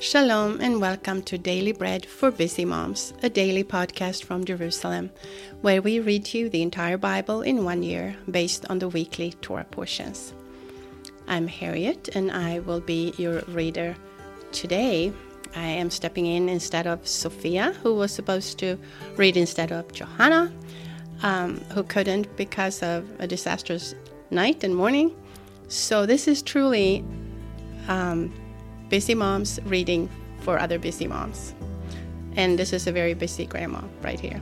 Shalom and welcome to Daily Bread for Busy Moms, a daily podcast from Jerusalem, where we read you the entire Bible in one year based on the weekly Torah portions. I'm Harriet and I will be your reader today. I am stepping in instead of Sophia, who was supposed to read instead of Johanna, um, who couldn't because of a disastrous night and morning. So, this is truly um, busy moms reading for other busy moms. And this is a very busy grandma right here.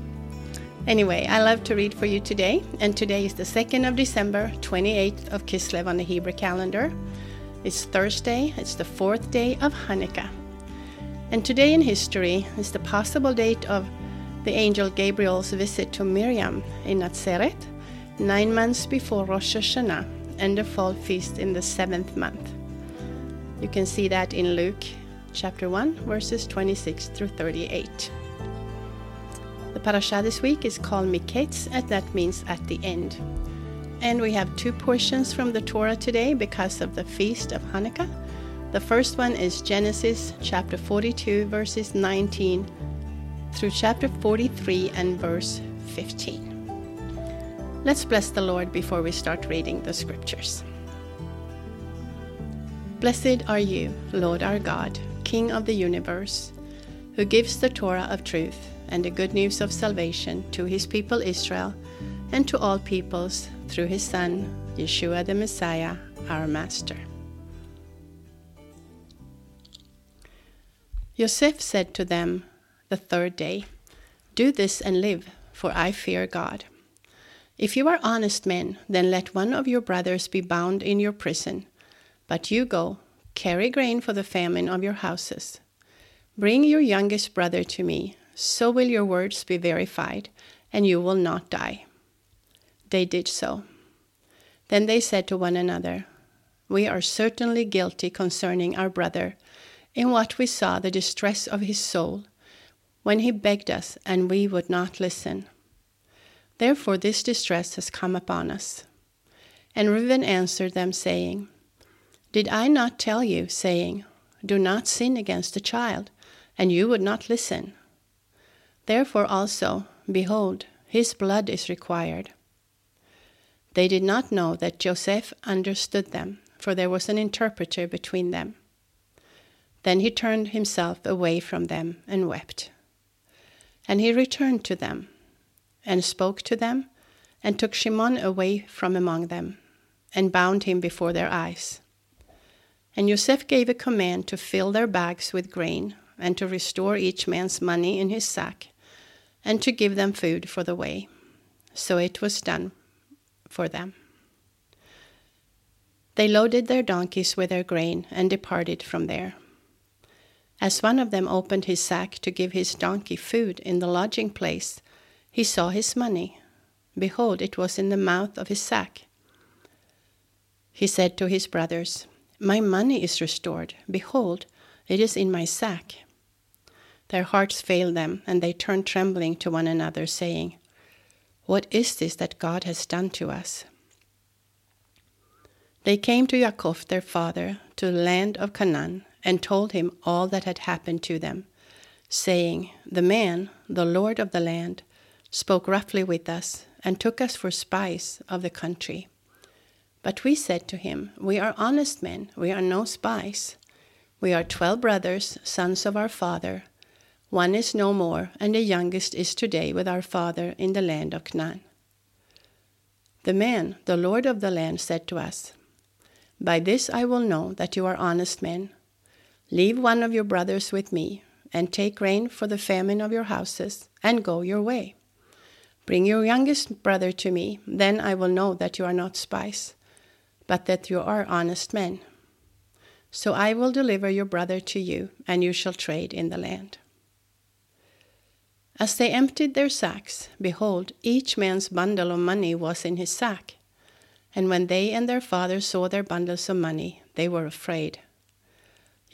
Anyway, I love to read for you today, and today is the 2nd of December, 28th of Kislev on the Hebrew calendar. It's Thursday, it's the fourth day of Hanukkah. And today in history is the possible date of the angel Gabriel's visit to Miriam in Nazareth, nine months before Rosh Hashanah and the fall feast in the seventh month. You can see that in Luke chapter 1, verses 26 through 38. The parasha this week is called Miketz, and that means at the end. And we have two portions from the Torah today because of the feast of Hanukkah. The first one is Genesis chapter 42, verses 19 through chapter 43 and verse 15. Let's bless the Lord before we start reading the scriptures. Blessed are you, Lord our God, King of the universe, who gives the Torah of truth and the good news of salvation to his people Israel and to all peoples through his Son, Yeshua the Messiah, our Master. Yosef said to them the third day, Do this and live, for I fear God. If you are honest men, then let one of your brothers be bound in your prison but you go, carry grain for the famine of your houses. Bring your youngest brother to me, so will your words be verified, and you will not die. They did so. Then they said to one another, We are certainly guilty concerning our brother, in what we saw the distress of his soul, when he begged us, and we would not listen. Therefore this distress has come upon us. And Reuben answered them, saying, did I not tell you, saying, Do not sin against the child, and you would not listen? Therefore also, behold, his blood is required. They did not know that Joseph understood them, for there was an interpreter between them. Then he turned himself away from them and wept. And he returned to them, and spoke to them, and took Shimon away from among them, and bound him before their eyes. And Joseph gave a command to fill their bags with grain, and to restore each man's money in his sack, and to give them food for the way. So it was done for them. They loaded their donkeys with their grain and departed from there. As one of them opened his sack to give his donkey food in the lodging place, he saw his money. Behold, it was in the mouth of his sack. He said to his brothers, my money is restored. Behold, it is in my sack. Their hearts failed them, and they turned trembling to one another, saying, What is this that God has done to us? They came to Yaakov their father, to the land of Canaan, and told him all that had happened to them, saying, The man, the lord of the land, spoke roughly with us, and took us for spies of the country. But we said to him, We are honest men, we are no spies. We are twelve brothers, sons of our father. One is no more, and the youngest is today with our father in the land of Canaan. The man, the lord of the land, said to us, By this I will know that you are honest men. Leave one of your brothers with me, and take grain for the famine of your houses, and go your way. Bring your youngest brother to me, then I will know that you are not spies but that you are honest men. So I will deliver your brother to you, and you shall trade in the land. As they emptied their sacks, behold, each man's bundle of money was in his sack. And when they and their father saw their bundles of money, they were afraid.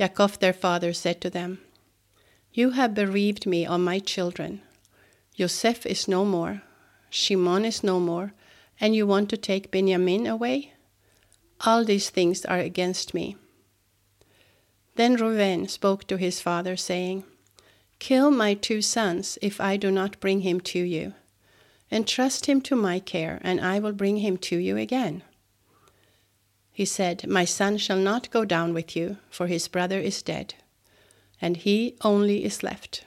Yaakov their father said to them, You have bereaved me of my children. Joseph is no more, Shimon is no more, and you want to take Benjamin away? All these things are against me. Then Reuben spoke to his father, saying, Kill my two sons if I do not bring him to you. Entrust him to my care, and I will bring him to you again. He said, My son shall not go down with you, for his brother is dead, and he only is left.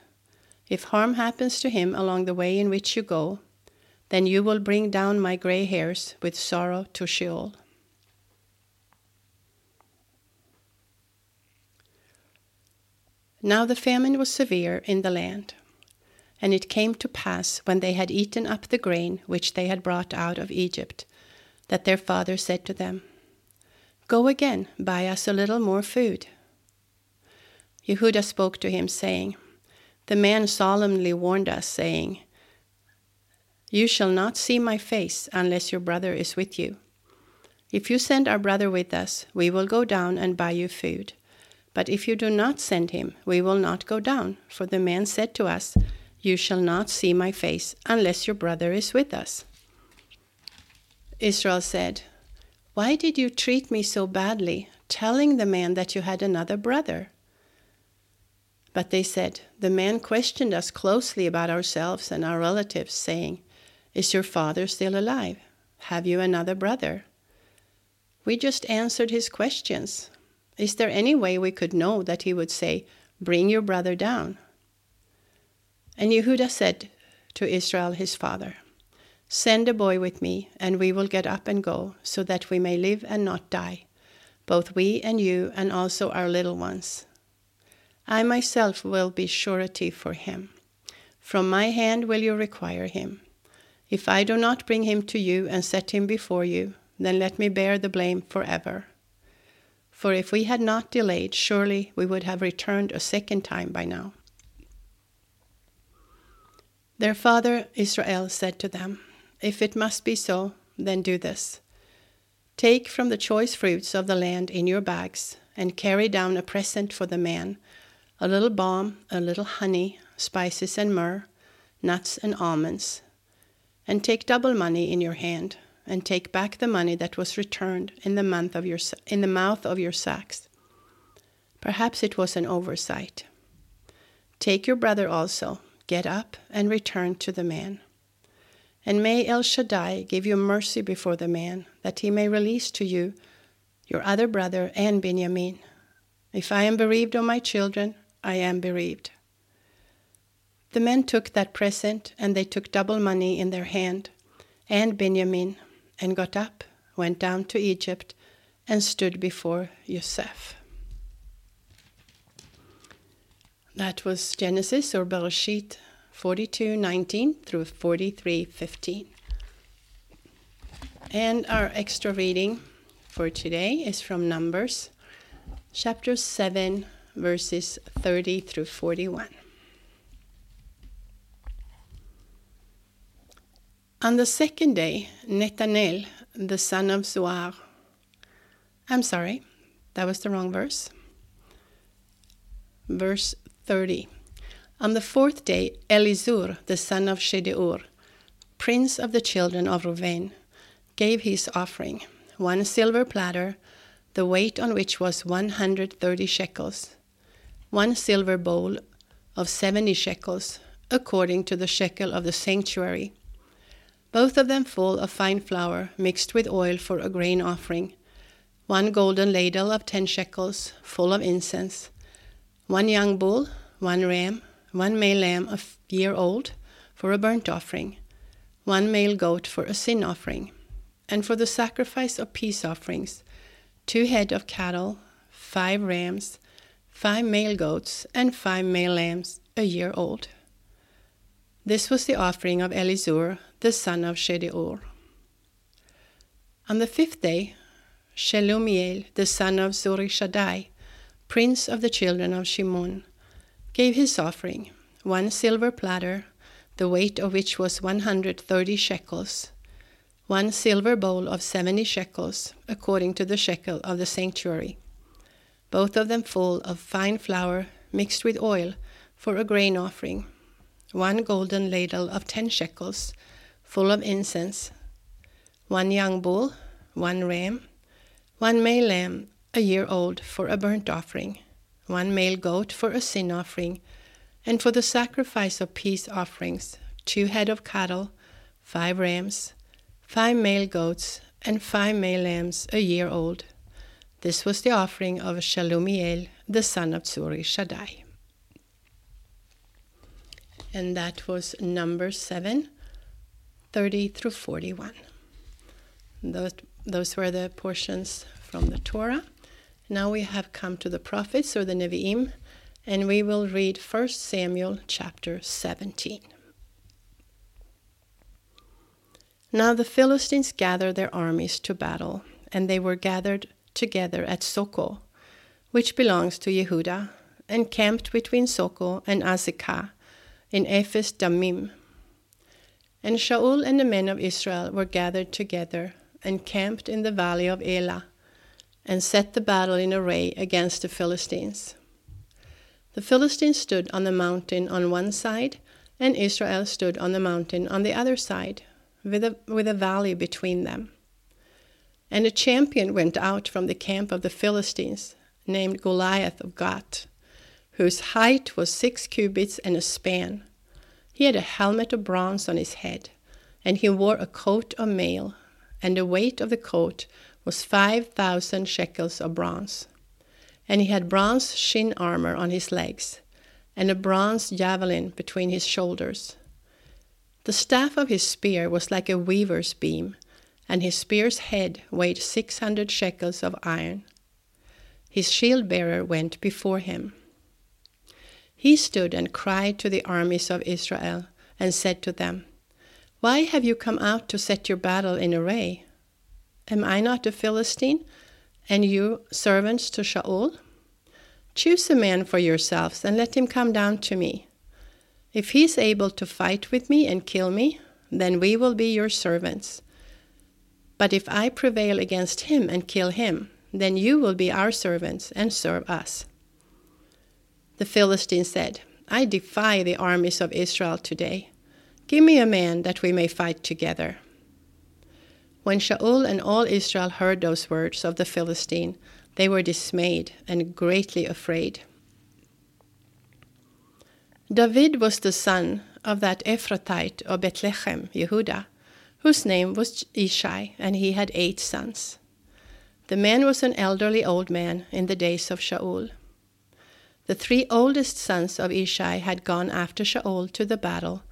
If harm happens to him along the way in which you go, then you will bring down my gray hairs with sorrow to Sheol. Now the famine was severe in the land. And it came to pass, when they had eaten up the grain which they had brought out of Egypt, that their father said to them, Go again, buy us a little more food. Yehuda spoke to him, saying, The man solemnly warned us, saying, You shall not see my face unless your brother is with you. If you send our brother with us, we will go down and buy you food. But if you do not send him, we will not go down. For the man said to us, You shall not see my face unless your brother is with us. Israel said, Why did you treat me so badly, telling the man that you had another brother? But they said, The man questioned us closely about ourselves and our relatives, saying, Is your father still alive? Have you another brother? We just answered his questions. Is there any way we could know that he would say, Bring your brother down? And Yehuda said to Israel his father, Send a boy with me, and we will get up and go, so that we may live and not die, both we and you, and also our little ones. I myself will be surety for him. From my hand will you require him. If I do not bring him to you and set him before you, then let me bear the blame forever. For if we had not delayed, surely we would have returned a second time by now. Their father Israel said to them, If it must be so, then do this. Take from the choice fruits of the land in your bags, and carry down a present for the man a little balm, a little honey, spices and myrrh, nuts and almonds. And take double money in your hand and take back the money that was returned in the, month of your, in the mouth of your sacks. Perhaps it was an oversight. Take your brother also, get up, and return to the man. And may El Shaddai give you mercy before the man, that he may release to you your other brother and Benjamin. If I am bereaved of my children, I am bereaved. The men took that present, and they took double money in their hand, and Benjamin, and got up, went down to Egypt, and stood before Joseph. That was Genesis or Bereshit 42:19 through 43:15. And our extra reading for today is from Numbers chapter 7 verses 30 through 41. On the second day, Netanel, the son of Zuar, I'm sorry, that was the wrong verse. Verse 30. On the fourth day, Elizur, the son of Shedeur, prince of the children of Reuven, gave his offering one silver platter, the weight on which was 130 shekels, one silver bowl of 70 shekels, according to the shekel of the sanctuary both of them full of fine flour mixed with oil for a grain offering, one golden ladle of ten shekels full of incense, one young bull, one ram, one male lamb a year old for a burnt offering, one male goat for a sin offering, and for the sacrifice of peace offerings, two head of cattle, five rams, five male goats, and five male lambs a year old. This was the offering of Elizur, the son of Shedeur. On the fifth day, Shelumiel, the son of Zurishaddai, prince of the children of Shimon, gave his offering, one silver platter, the weight of which was 130 shekels, one silver bowl of 70 shekels, according to the shekel of the sanctuary, both of them full of fine flour mixed with oil for a grain offering, one golden ladle of 10 shekels, full of incense, one young bull, one ram, one male lamb a year old for a burnt offering, one male goat for a sin offering, and for the sacrifice of peace offerings, two head of cattle, five rams, five male goats, and five male lambs a year old. This was the offering of Shelumiel, the son of Zurishaddai. And that was number 7, 30 through 41. Those, those were the portions from the Torah. Now we have come to the prophets or the Nevi'im, and we will read 1 Samuel chapter 17. Now the Philistines gathered their armies to battle, and they were gathered together at Soko, which belongs to Yehuda, and camped between Soko and Azekah in Ephes Damim. And Shaul and the men of Israel were gathered together and camped in the valley of Elah and set the battle in array against the Philistines. The Philistines stood on the mountain on one side, and Israel stood on the mountain on the other side, with a, with a valley between them. And a champion went out from the camp of the Philistines, named Goliath of Gath, whose height was six cubits and a span. He had a helmet of bronze on his head, and he wore a coat of mail, and the weight of the coat was five thousand shekels of bronze. And he had bronze shin armor on his legs, and a bronze javelin between his shoulders. The staff of his spear was like a weaver's beam, and his spear's head weighed six hundred shekels of iron. His shield bearer went before him. He stood and cried to the armies of Israel, and said to them, Why have you come out to set your battle in array? Am I not a Philistine, and you servants to Shaul? Choose a man for yourselves, and let him come down to me. If he is able to fight with me and kill me, then we will be your servants. But if I prevail against him and kill him, then you will be our servants and serve us. The Philistine said, I defy the armies of Israel today. Give me a man that we may fight together. When Shaul and all Israel heard those words of the Philistine, they were dismayed and greatly afraid. David was the son of that Ephrathite of Bethlehem, Yehuda, whose name was Ishai, and he had eight sons. The man was an elderly old man in the days of Shaul. The three oldest sons of Ishai had gone after Shaul to the battle,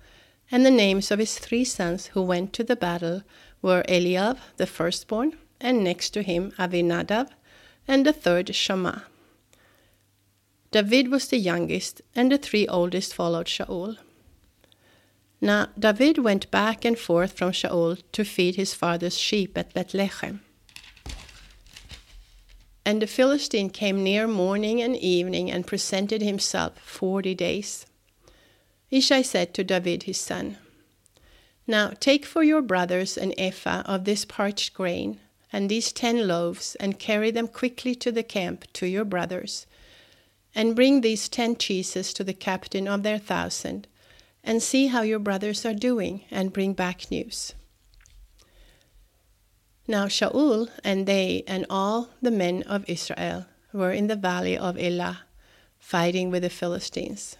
and the names of his three sons who went to the battle were Eliab, the firstborn, and next to him Avinadab, and the third Shammah. David was the youngest, and the three oldest followed Shaul. Now David went back and forth from Shaul to feed his father's sheep at Bethlehem. And the Philistine came near morning and evening and presented himself forty days. Ishai said to David his son, Now take for your brothers an ephah of this parched grain, and these ten loaves, and carry them quickly to the camp to your brothers. And bring these ten cheeses to the captain of their thousand, and see how your brothers are doing, and bring back news. Now Shaul and they and all the men of Israel were in the valley of Elah, fighting with the Philistines.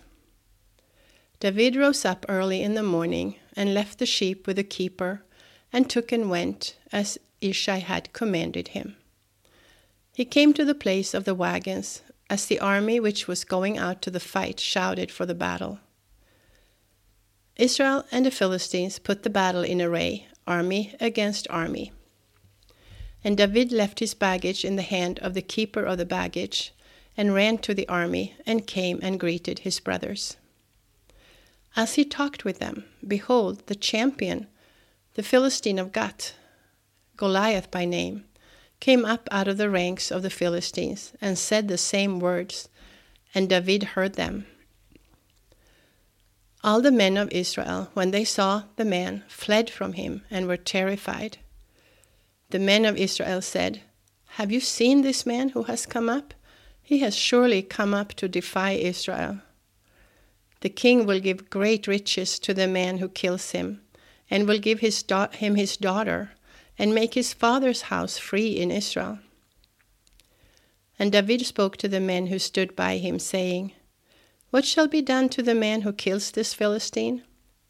David rose up early in the morning and left the sheep with the keeper, and took and went as Ishai had commanded him. He came to the place of the wagons as the army which was going out to the fight shouted for the battle. Israel and the Philistines put the battle in array, army against army. And David left his baggage in the hand of the keeper of the baggage, and ran to the army, and came and greeted his brothers. As he talked with them, behold, the champion, the Philistine of Gath, Goliath by name, came up out of the ranks of the Philistines, and said the same words, and David heard them. All the men of Israel, when they saw the man, fled from him and were terrified. The men of Israel said, Have you seen this man who has come up? He has surely come up to defy Israel. The king will give great riches to the man who kills him, and will give his him his daughter, and make his father's house free in Israel. And David spoke to the men who stood by him, saying, What shall be done to the man who kills this Philistine,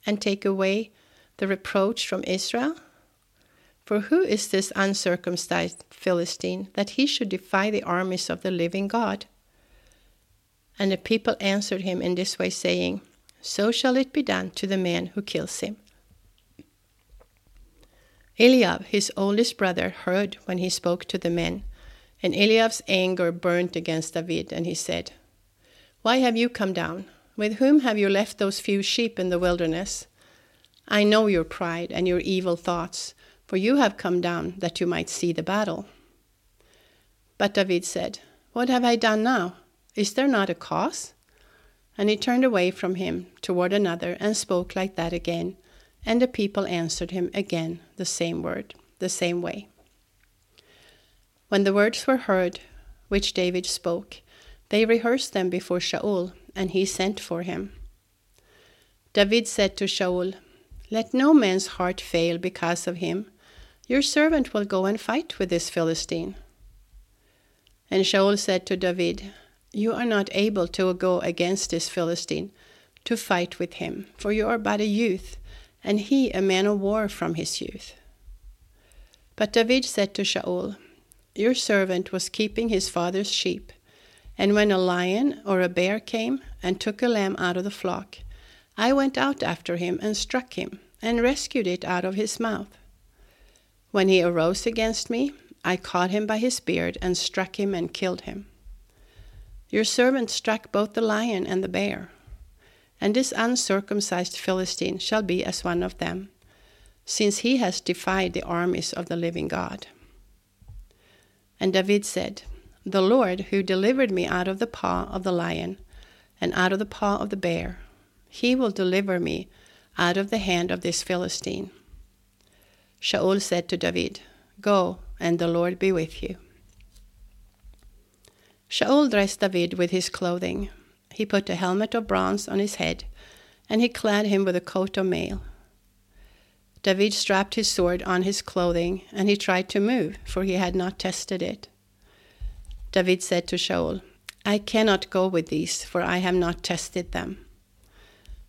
and take away the reproach from Israel? For who is this uncircumcised Philistine that he should defy the armies of the living God? And the people answered him in this way, saying, So shall it be done to the man who kills him. Eliab, his oldest brother, heard when he spoke to the men, and Eliab's anger burnt against David, and he said, Why have you come down? With whom have you left those few sheep in the wilderness? I know your pride and your evil thoughts, for you have come down that you might see the battle. But David said, What have I done now? Is there not a cause? And he turned away from him toward another and spoke like that again. And the people answered him again the same word, the same way. When the words were heard which David spoke, they rehearsed them before Shaul, and he sent for him. David said to Shaul, Let no man's heart fail because of him. Your servant will go and fight with this Philistine. And Shaul said to David, You are not able to go against this Philistine, to fight with him, for you are but a youth, and he a man of war from his youth. But David said to Shaul, Your servant was keeping his father's sheep, and when a lion or a bear came and took a lamb out of the flock, I went out after him and struck him, and rescued it out of his mouth. When he arose against me, I caught him by his beard and struck him and killed him. Your servant struck both the lion and the bear, and this uncircumcised Philistine shall be as one of them, since he has defied the armies of the living God. And David said, The Lord who delivered me out of the paw of the lion and out of the paw of the bear, he will deliver me out of the hand of this Philistine. Shaul said to David, Go, and the Lord be with you. Shaul dressed David with his clothing. He put a helmet of bronze on his head, and he clad him with a coat of mail. David strapped his sword on his clothing, and he tried to move, for he had not tested it. David said to Shaul, I cannot go with these, for I have not tested them.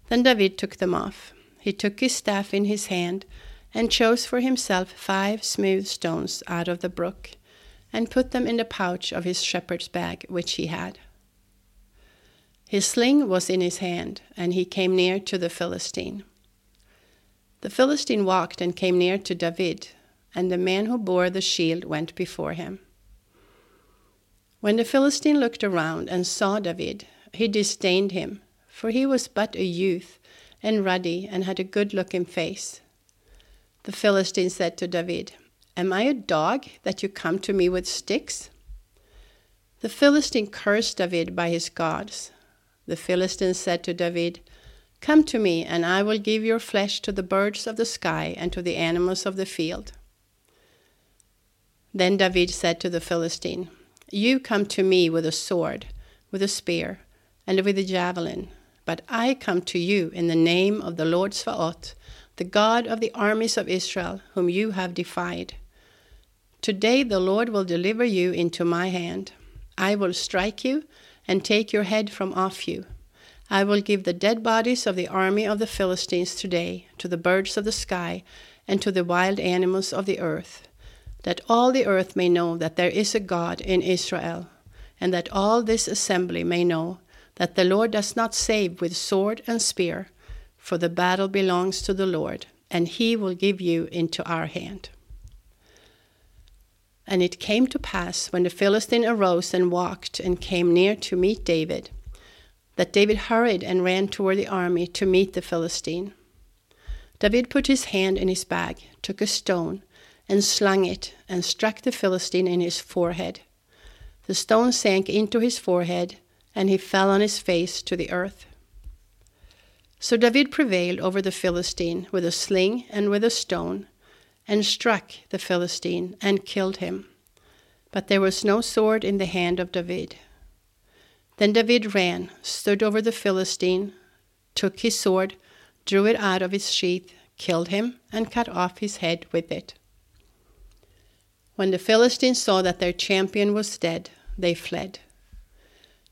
Then David took them off. He took his staff in his hand, and chose for himself five smooth stones out of the brook, and put them in the pouch of his shepherd's bag which he had. His sling was in his hand, and he came near to the Philistine. The Philistine walked and came near to David, and the man who bore the shield went before him. When the Philistine looked around and saw David, he disdained him, for he was but a youth, and ruddy, and had a good looking face. The Philistine said to David, Am I a dog that you come to me with sticks? The Philistine cursed David by his gods. The Philistine said to David, Come to me, and I will give your flesh to the birds of the sky and to the animals of the field. Then David said to the Philistine, You come to me with a sword, with a spear, and with a javelin, but I come to you in the name of the Lord Sabaoth, the God of the armies of Israel, whom you have defied. Today the Lord will deliver you into my hand. I will strike you and take your head from off you. I will give the dead bodies of the army of the Philistines today to the birds of the sky and to the wild animals of the earth, that all the earth may know that there is a God in Israel, and that all this assembly may know that the Lord does not save with sword and spear for the battle belongs to the Lord, and he will give you into our hand. And it came to pass, when the Philistine arose and walked and came near to meet David, that David hurried and ran toward the army to meet the Philistine. David put his hand in his bag, took a stone, and slung it, and struck the Philistine in his forehead. The stone sank into his forehead, and he fell on his face to the earth. So David prevailed over the Philistine with a sling and with a stone, and struck the Philistine and killed him. But there was no sword in the hand of David. Then David ran, stood over the Philistine, took his sword, drew it out of its sheath, killed him, and cut off his head with it. When the Philistines saw that their champion was dead, they fled.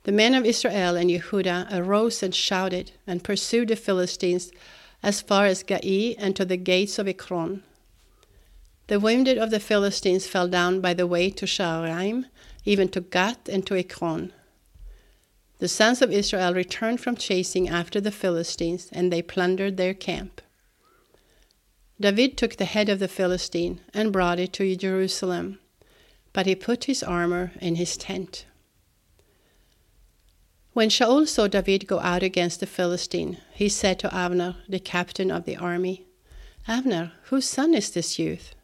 The men of Israel and Yehudah arose and shouted and pursued the Philistines as far as Gai and to the gates of Ekron. The wounded of the Philistines fell down by the way to Shaaraim, even to Gath and to Ekron. The sons of Israel returned from chasing after the Philistines, and they plundered their camp. David took the head of the Philistine and brought it to Jerusalem, but he put his armor in his tent. When Shaul saw David go out against the Philistine, he said to Abner, the captain of the army, Abner, whose son is this youth?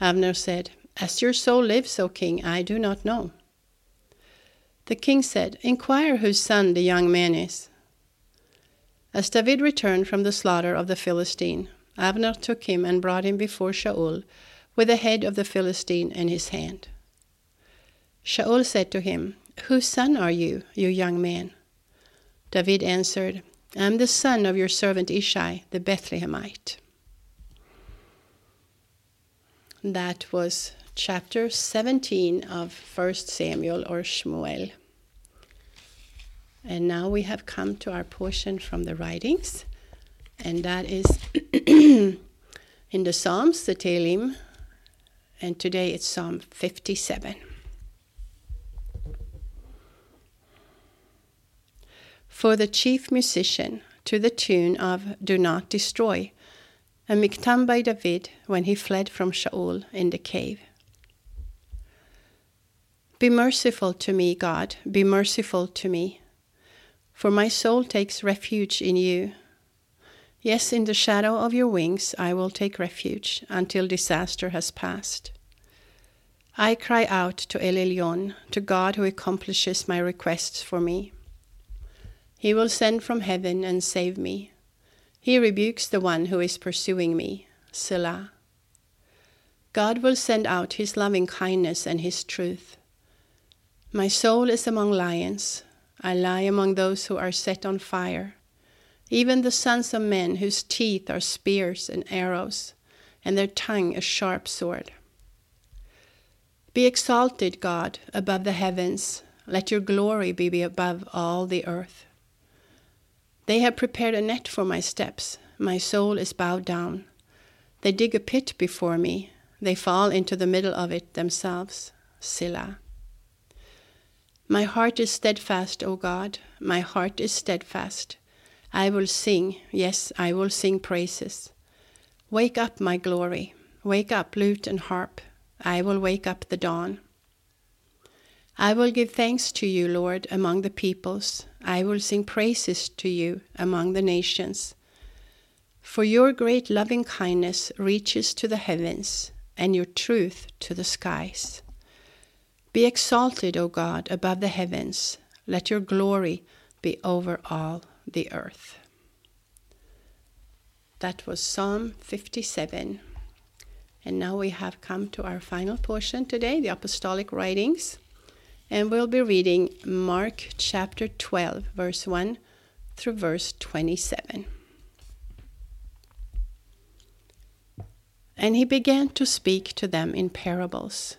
Abner said, As your soul lives, O king, I do not know. The king said, Inquire whose son the young man is. As David returned from the slaughter of the Philistine, Abner took him and brought him before Shaul, with the head of the Philistine in his hand. Shaul said to him, Whose son are you, you young man? David answered, I am the son of your servant Ishai, the Bethlehemite. That was chapter 17 of 1 Samuel or Shmuel. And now we have come to our portion from the writings, and that is in the Psalms, the Tehillim, and today it's Psalm 57. For the chief musician, to the tune of Do Not Destroy, a miktam by David when he fled from Shaul in the cave. Be merciful to me, God, be merciful to me, for my soul takes refuge in you. Yes, in the shadow of your wings I will take refuge until disaster has passed. I cry out to El Elyon, to God who accomplishes my requests for me. He will send from heaven and save me. He rebukes the one who is pursuing me. Selah. God will send out his loving kindness and his truth. My soul is among lions. I lie among those who are set on fire, even the sons of men whose teeth are spears and arrows, and their tongue a sharp sword. Be exalted, God, above the heavens. Let your glory be above all the earth. They have prepared a net for my steps. My soul is bowed down. They dig a pit before me. They fall into the middle of it themselves. Selah. My heart is steadfast, O God. My heart is steadfast. I will sing, yes, I will sing praises. Wake up, my glory. Wake up, lute and harp. I will wake up the dawn. I will give thanks to you, Lord, among the peoples. I will sing praises to you among the nations. For your great loving kindness reaches to the heavens, and your truth to the skies. Be exalted, O God, above the heavens. Let your glory be over all the earth. That was Psalm 57. And now we have come to our final portion today, the Apostolic Writings and we'll be reading Mark chapter 12, verse 1 through verse 27. And he began to speak to them in parables.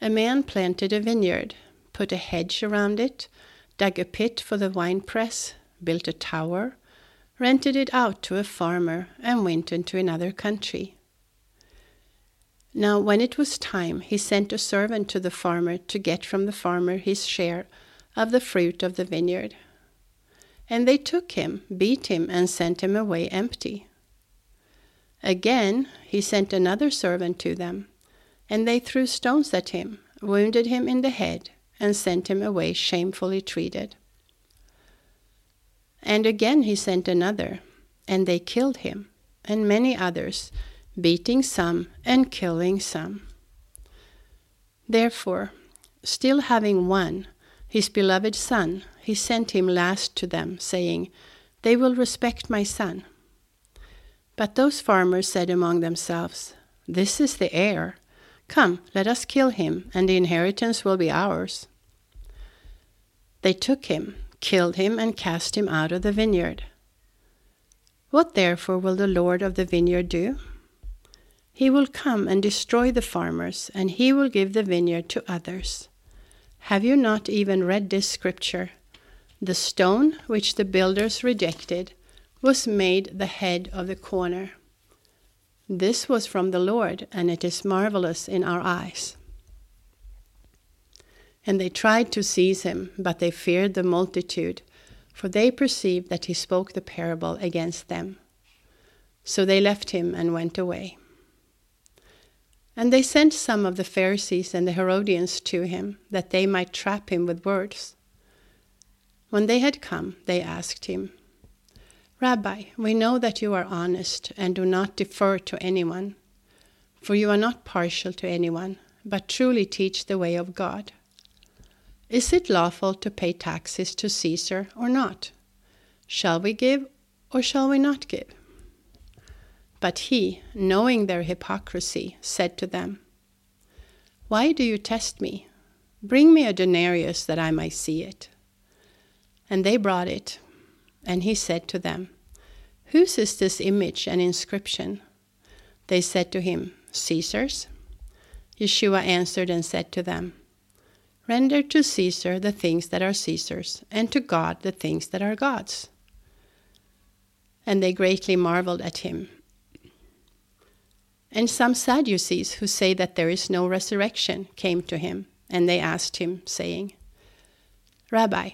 A man planted a vineyard, put a hedge around it, dug a pit for the winepress, built a tower, rented it out to a farmer, and went into another country. Now, when it was time, he sent a servant to the farmer to get from the farmer his share of the fruit of the vineyard. And they took him, beat him, and sent him away empty. Again, he sent another servant to them, and they threw stones at him, wounded him in the head, and sent him away shamefully treated. And again he sent another, and they killed him, and many others beating some and killing some. Therefore, still having one, his beloved son, he sent him last to them, saying, They will respect my son. But those farmers said among themselves, This is the heir. Come, let us kill him, and the inheritance will be ours. They took him, killed him, and cast him out of the vineyard. What therefore will the Lord of the vineyard do? He will come and destroy the farmers, and he will give the vineyard to others. Have you not even read this scripture? The stone which the builders rejected was made the head of the corner. This was from the Lord, and it is marvelous in our eyes. And they tried to seize him, but they feared the multitude, for they perceived that he spoke the parable against them. So they left him and went away. And they sent some of the Pharisees and the Herodians to him, that they might trap him with words. When they had come, they asked him, Rabbi, we know that you are honest and do not defer to anyone, for you are not partial to anyone, but truly teach the way of God. Is it lawful to pay taxes to Caesar or not? Shall we give or shall we not give? But he, knowing their hypocrisy, said to them, Why do you test me? Bring me a denarius that I may see it. And they brought it. And he said to them, Whose is this image and inscription? They said to him, Caesar's. Yeshua answered and said to them, Render to Caesar the things that are Caesar's, and to God the things that are God's. And they greatly marveled at him. And some Sadducees, who say that there is no resurrection, came to him, and they asked him, saying, Rabbi,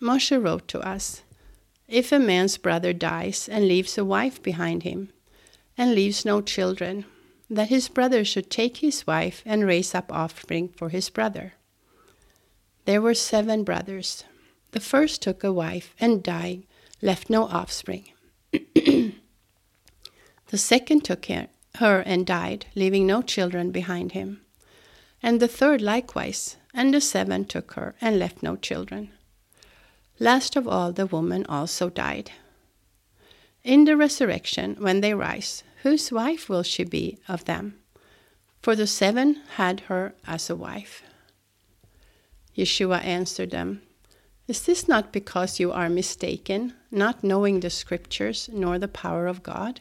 Moshe wrote to us, If a man's brother dies and leaves a wife behind him, and leaves no children, that his brother should take his wife and raise up offspring for his brother. There were seven brothers. The first took a wife and dying left no offspring. the second took her and died, leaving no children behind him. And the third likewise, and the seven took her and left no children. Last of all, the woman also died. In the resurrection, when they rise, whose wife will she be of them? For the seven had her as a wife. Yeshua answered them, Is this not because you are mistaken, not knowing the Scriptures nor the power of God?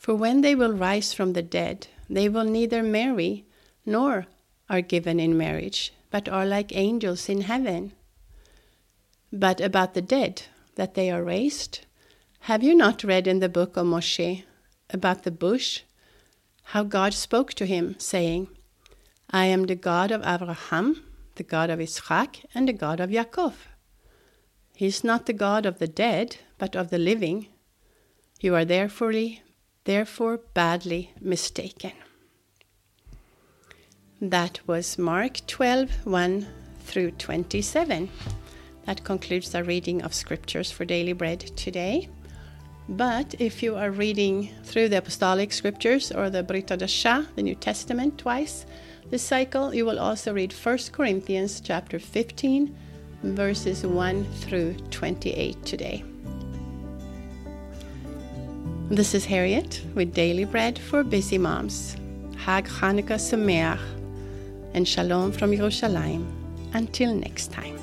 For when they will rise from the dead, they will neither marry nor are given in marriage, but are like angels in heaven. But about the dead, that they are raised, have you not read in the book of Moshe about the bush, how God spoke to him, saying, I am the God of Abraham, the God of Isaac, and the God of Yaakov. He is not the God of the dead, but of the living. You are therefore, therefore badly mistaken. That was Mark 12 1 through 27. That concludes our reading of scriptures for daily bread today. But if you are reading through the apostolic scriptures or the Brit Hadashah, the New Testament, twice, this cycle, you will also read 1 Corinthians chapter 15, verses 1 through 28 today. This is Harriet with Daily Bread for Busy Moms. Hag Hanukkah Sameach and Shalom from Yerushalayim. Until next time.